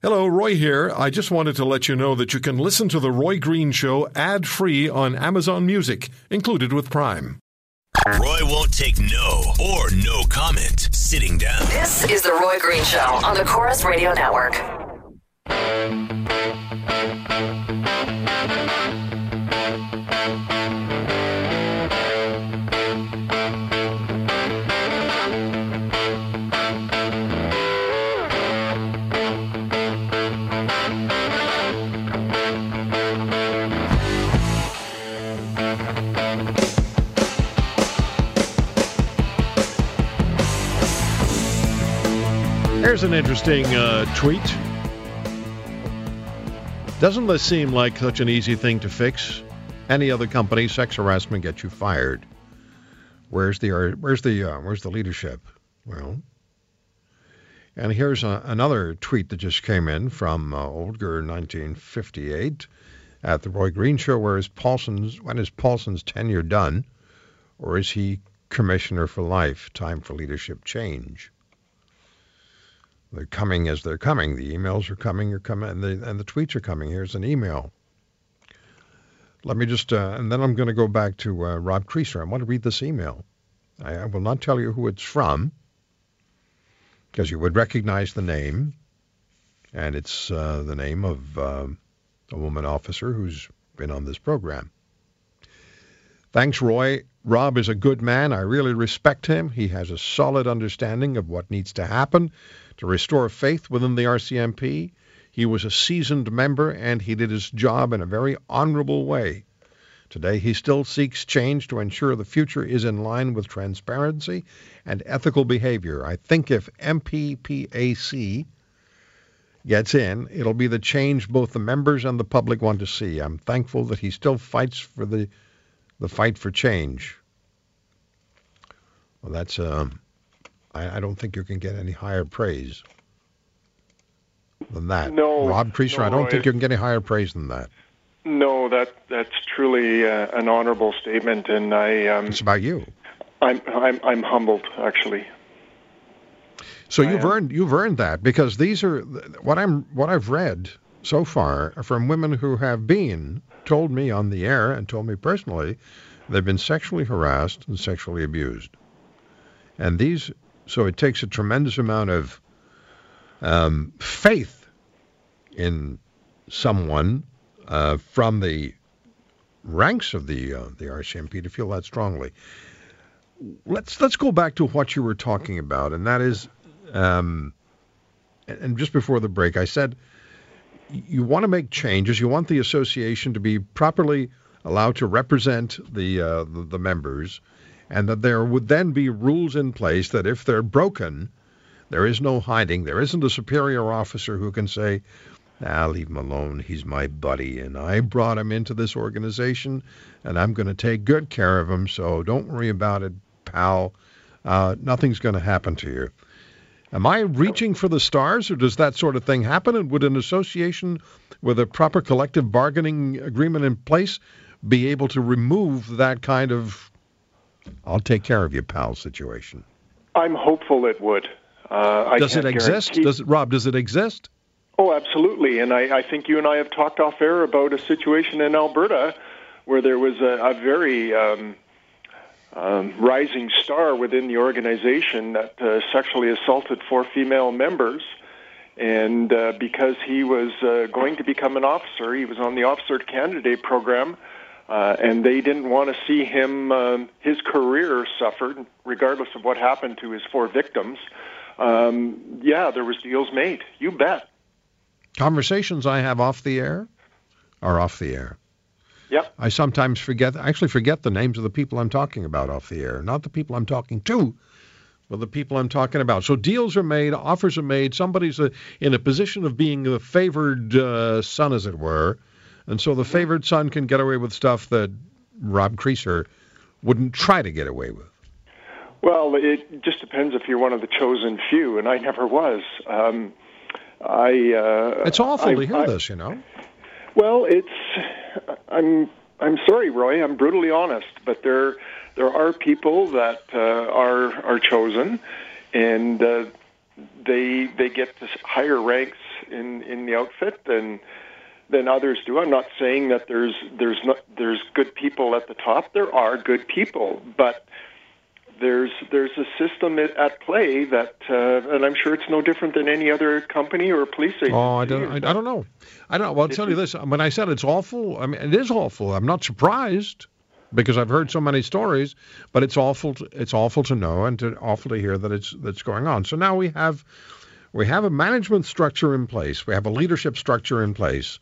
Hello, Roy here. I just wanted to let you know that you can listen to The Roy Green Show ad free on Amazon Music, included with Prime. Roy won't take no or no comment sitting down. This is The Roy Green Show on the Corus Radio Network. An interesting uh, tweet. Doesn't this seem like such an easy thing to fix? Any other company, sex harassment gets you fired. Where's the where's the uh, where's the leadership? Well, and here's a, another tweet that just came in from uh, Oldger 1958 at the Roy Green Show. Where is Paulson's? When is Paulson's tenure done, or is he commissioner for life? Time for leadership change. They're coming as they're coming. The emails are coming, are coming, and the and the tweets are coming. Here's an email. Let me just, uh, and then I'm going to go back to uh, Rob Creasser. I want to read this email. I, I will not tell you who it's from, because you would recognize the name, and it's uh, the name of uh, a woman officer who's been on this program. Thanks, Roy. Rob is a good man. I really respect him. He has a solid understanding of what needs to happen to restore faith within the RCMP. He was a seasoned member and he did his job in a very honorable way. Today, he still seeks change to ensure the future is in line with transparency and ethical behavior. I think if MPPAC gets in, it'll be the change both the members and the public want to see. I'm thankful that he still fights for the the fight for change. Well, that's um, I, I, don't think you can get any higher praise than that. No, Rob Creasser, no, I don't think you can get any higher praise than that. No, that that's truly uh, an honorable statement, and I. Um, it's about you. I'm I'm I'm humbled actually. So I you've am. earned you've earned that because these are what I'm what I've read so far from women who have been told me on the air and told me personally they've been sexually harassed and sexually abused. And these so it takes a tremendous amount of um, faith in someone uh, from the ranks of the uh, the RCMP to feel that strongly. Let's let's go back to what you were talking about, and that is, um, and just before the break, I said you want to make changes. You want the association to be properly allowed to represent the uh, the, the members and that there would then be rules in place that if they're broken, there is no hiding. There isn't a superior officer who can say, ah, leave him alone. He's my buddy, and I brought him into this organization, and I'm going to take good care of him, so don't worry about it, pal. Uh, nothing's going to happen to you. Am I reaching for the stars, or does that sort of thing happen? And would an association with a proper collective bargaining agreement in place be able to remove that kind of I'll take care of you, pal situation? I'm hopeful it would. Uh, does it exist? Guarantee... Does it, Rob? Does it exist? Oh, absolutely. And I, I, think you and I have talked off air about a situation in Alberta where there was a, a very um, um, rising star within the organization that uh, sexually assaulted four female members. And uh, because he was uh, going to become an officer, he was on the officer candidate program uh, and they didn't want to see him um, his career suffered, regardless of what happened to his four victims. Um, yeah, there was deals made. You bet. Conversations I have off the air are off the air. Yep. I sometimes forget, I actually forget the names of the people I'm talking about off the air, not the people I'm talking to, but the people I'm talking about. So deals are made, offers are made. Somebody's a, in a position of being the favored uh, son, as it were, and so the favored son can get away with stuff that Rob Creasser wouldn't try to get away with. Well, it just depends if you're one of the chosen few, and I never was. Um, I. Uh, it's awful I, to hear I, this, you know. Well, it's. I'm. I'm sorry, Roy. I'm brutally honest, but there there are people that uh, are are chosen, and uh, they they get higher ranks in in the outfit than than others do. I'm not saying that there's there's not there's good people at the top. There are good people, but there's there's a system at play that, uh, and I'm sure it's no different than any other company or police agency. Oh, I don't, I, I don't know. I don't. Well, I'll tell you this. When I said it's awful, I mean it is awful. I'm not surprised because I've heard so many stories, but it's awful. To, it's awful to know and to, awful to hear that it's that's going on. So now we have we have a management structure in place. We have a leadership structure in place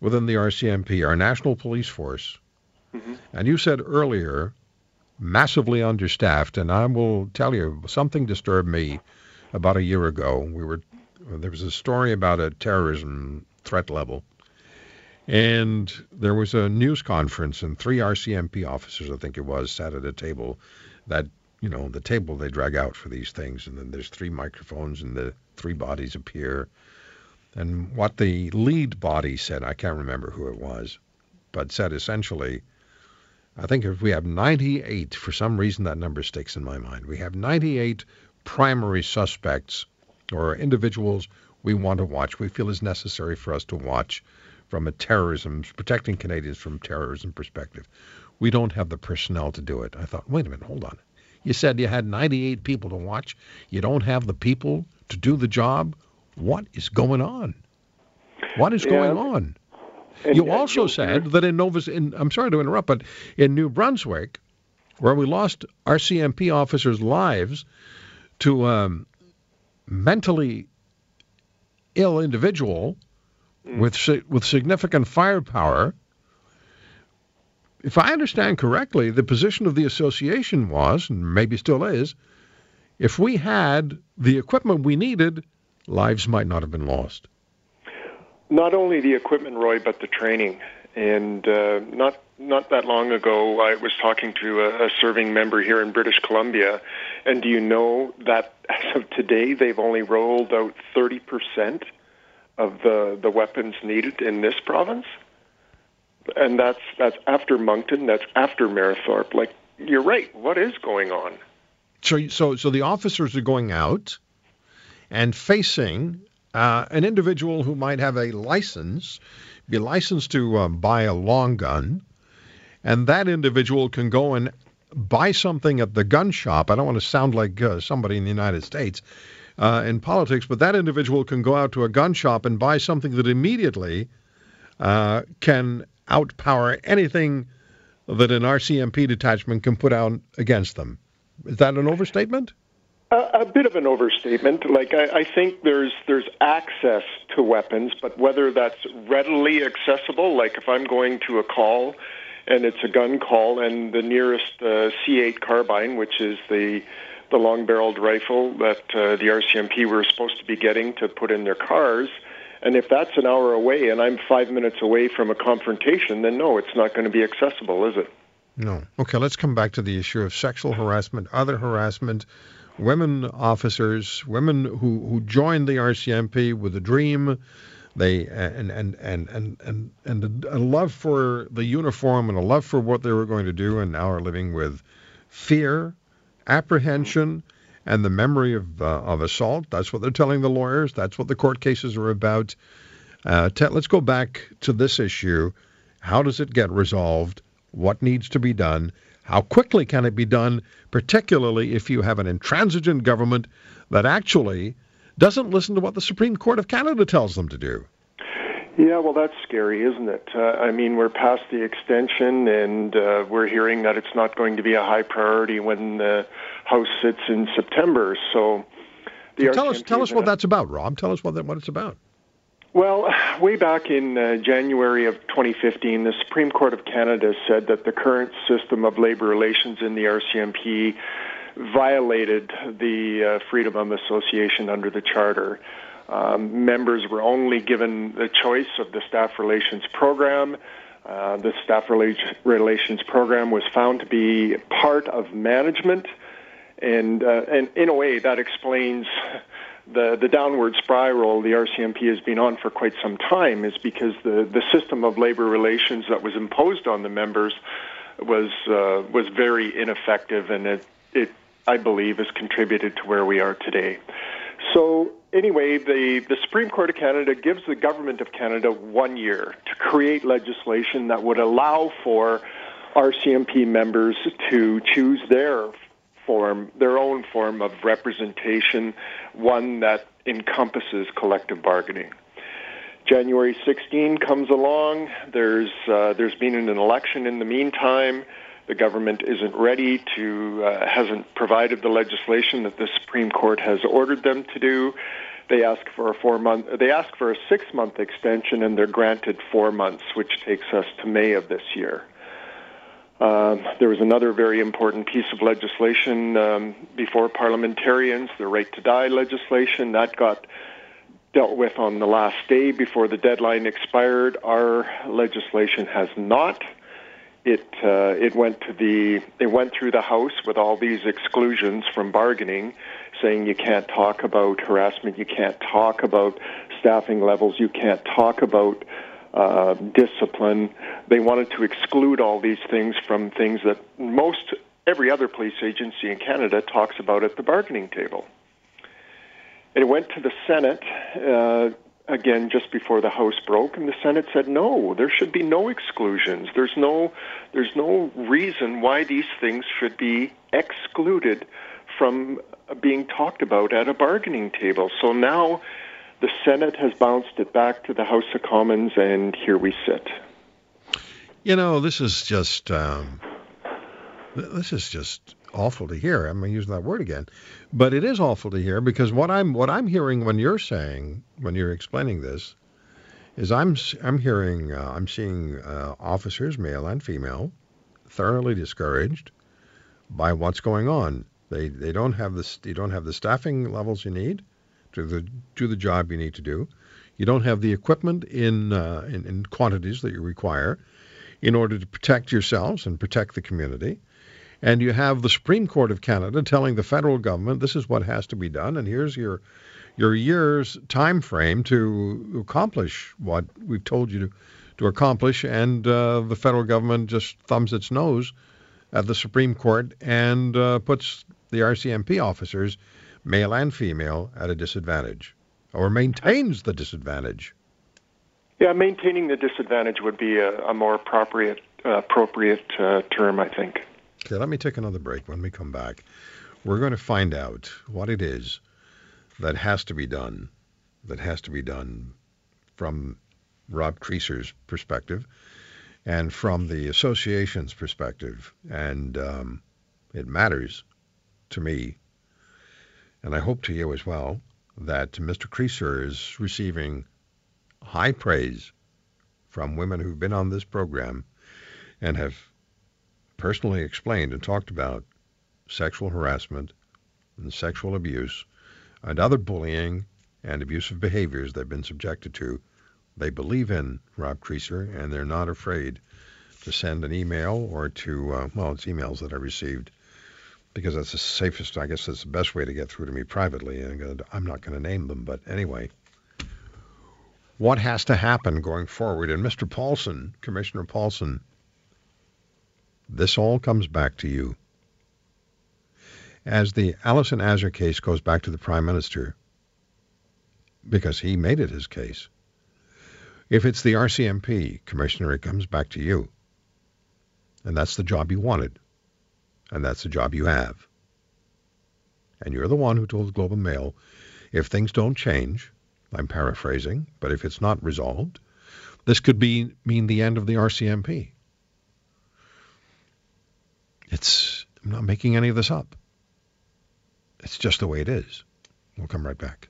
within the RCMP, our national police force. Mm-hmm. And you said earlier massively understaffed. And I will tell you, something disturbed me about a year ago. We were there was a story about a terrorism threat level, and there was a news conference, and three RCMP officers, I think it was, sat at a table that you know the table they drag out for these things, and then there's three microphones, and the three bodies appear. And what the lead body said, I can't remember who it was, but said essentially, I think if we have 98, for some reason that number sticks in my mind, we have 98 primary suspects or individuals we want to watch, we feel is necessary for us to watch from a terrorism, protecting Canadians from terrorism perspective. We don't have the personnel to do it. I thought, wait a minute, hold on. You said you had 98 people to watch. You don't have the people to do the job. What is going on? What is yeah. going on? And, you also said that in Nova, in, I'm sorry to interrupt, but in New Brunswick, where we lost RCMP officers' lives to a um, mentally ill individual mm. with with significant firepower. If I understand correctly, the position of the association was, and maybe still is, if we had the equipment we needed, lives might not have been lost not only the equipment, Roy, but the training. And uh, not not that long ago, I was talking to a, a serving member here in British Columbia, and do you know that as of today, they've only rolled out thirty percent of the the weapons needed in this province, and that's that's after Moncton, that's after Mayerthorpe. Like you're right, what is going on? So so so the officers are going out and facing uh, an individual who might have a license, be licensed to um, buy a long gun, and that individual can go and buy something at the gun shop. I don't want to sound like uh, somebody in the United States uh, in politics, but that individual can go out to a gun shop and buy something that immediately uh, can outpower anything that an RCMP detachment can put out against them. Is that an overstatement? A, a bit of an overstatement. Like I, I think there's there's access to weapons, but whether that's readily accessible, like if I'm going to a call and it's a gun call, and the nearest uh, C8 carbine, which is the the long-barreled rifle that uh, the RCMP were supposed to be getting to put in their cars, and if that's an hour away and I'm five minutes away from a confrontation, then no, it's not going to be accessible, is it? No. Okay, let's come back to the issue of sexual harassment, other harassment, women officers, women who, who joined the RCMP with a dream, they and and and and and and a love for the uniform and a love for what they were going to do, and now are living with fear, apprehension, and the memory of uh, of assault. That's what they're telling the lawyers. That's what the court cases are about. Uh, t- let's go back to this issue. How does it get resolved? What needs to be done? How quickly can it be done, particularly if you have an intransigent government that actually doesn't listen to what the Supreme Court of Canada tells them to do? Yeah, well, that's scary, isn't it? Uh, I mean, we're past the extension, and uh, we're hearing that it's not going to be a high priority when the House sits in September. So, well, tell us, tell us what that's about, Rob. Tell us what that, what it's about. Well, way back in uh, January of 2015, the Supreme Court of Canada said that the current system of labor relations in the RCMP violated the uh, freedom of association under the Charter. Um, members were only given the choice of the staff relations program. Uh, the staff relations program was found to be part of management, and uh, and in a way that explains the, the downward spiral the RCMP has been on for quite some time is because the, the system of labor relations that was imposed on the members was uh, was very ineffective, and it, it I believe has contributed to where we are today. So anyway, the, the Supreme Court of Canada gives the government of Canada one year to create legislation that would allow for RCMP members to choose their form, their own form of representation, one that encompasses collective bargaining. January 16 comes along. There's uh, there's been an election in the meantime. The government isn't ready to uh, hasn't provided the legislation that the Supreme Court has ordered them to do. They ask for a four month. They ask for a six month extension, and they're granted four months, which takes us to May of this year. Um, there was another very important piece of legislation um, before parliamentarians, the right to die legislation, that got dealt with on the last day before the deadline expired. Our legislation has not. It uh, it went to the it went through the House with all these exclusions from bargaining, saying you can't talk about harassment, you can't talk about staffing levels, you can't talk about uh, discipline. They wanted to exclude all these things from things that most every other police agency in Canada talks about at the bargaining table. It went to the Senate uh, again just before the House broke, and the Senate said no. There should be no exclusions. There's no there's no reason why these things should be excluded from being talked about at a bargaining table. So now the Senate has bounced it back to the House of Commons, and here we sit. You know, this is just um, this is just awful to hear. I'm using that word again, but it is awful to hear because what I'm what I'm hearing when you're saying when you're explaining this is I'm I'm hearing uh, I'm seeing uh, officers, male and female, thoroughly discouraged by what's going on. They they don't have the you don't have the staffing levels you need to the do the job you need to do. You don't have the equipment in, uh, in, in quantities that you require in order to protect yourselves and protect the community. And you have the Supreme Court of Canada telling the federal government this is what has to be done, and here's your your year's time frame to accomplish what we've told you to, to accomplish. And uh, the federal government just thumbs its nose at the Supreme Court and uh, puts the RCMP officers male and female, at a disadvantage, or maintains the disadvantage. Yeah, maintaining the disadvantage would be a, a more appropriate uh, appropriate uh, term, I think. Okay, let me take another break. When we come back, we're going to find out what it is that has to be done, that has to be done from Rob Creasser's perspective and from the association's perspective. And um, it matters to me and I hope to you as well that Mr. Creasser is receiving high praise from women who've been on this program and have personally explained and talked about sexual harassment and sexual abuse and other bullying and abusive behaviors they've been subjected to. They believe in Rob Creasser and they're not afraid to send an email or to, uh, well, it's emails that I received because that's the safest, I guess that's the best way to get through to me privately. And I'm not going to name them, but anyway. What has to happen going forward? And Mr. Paulson, Commissioner Paulson, this all comes back to you. As the Alison Azer case goes back to the Prime Minister, because he made it his case. If it's the RCMP, Commissioner, it comes back to you. And that's the job you wanted and that's the job you have. And you're the one who told the Globe and Mail, if things don't change, I'm paraphrasing, but if it's not resolved, this could be mean the end of the RCMP. It's I'm not making any of this up. It's just the way it is. We'll come right back.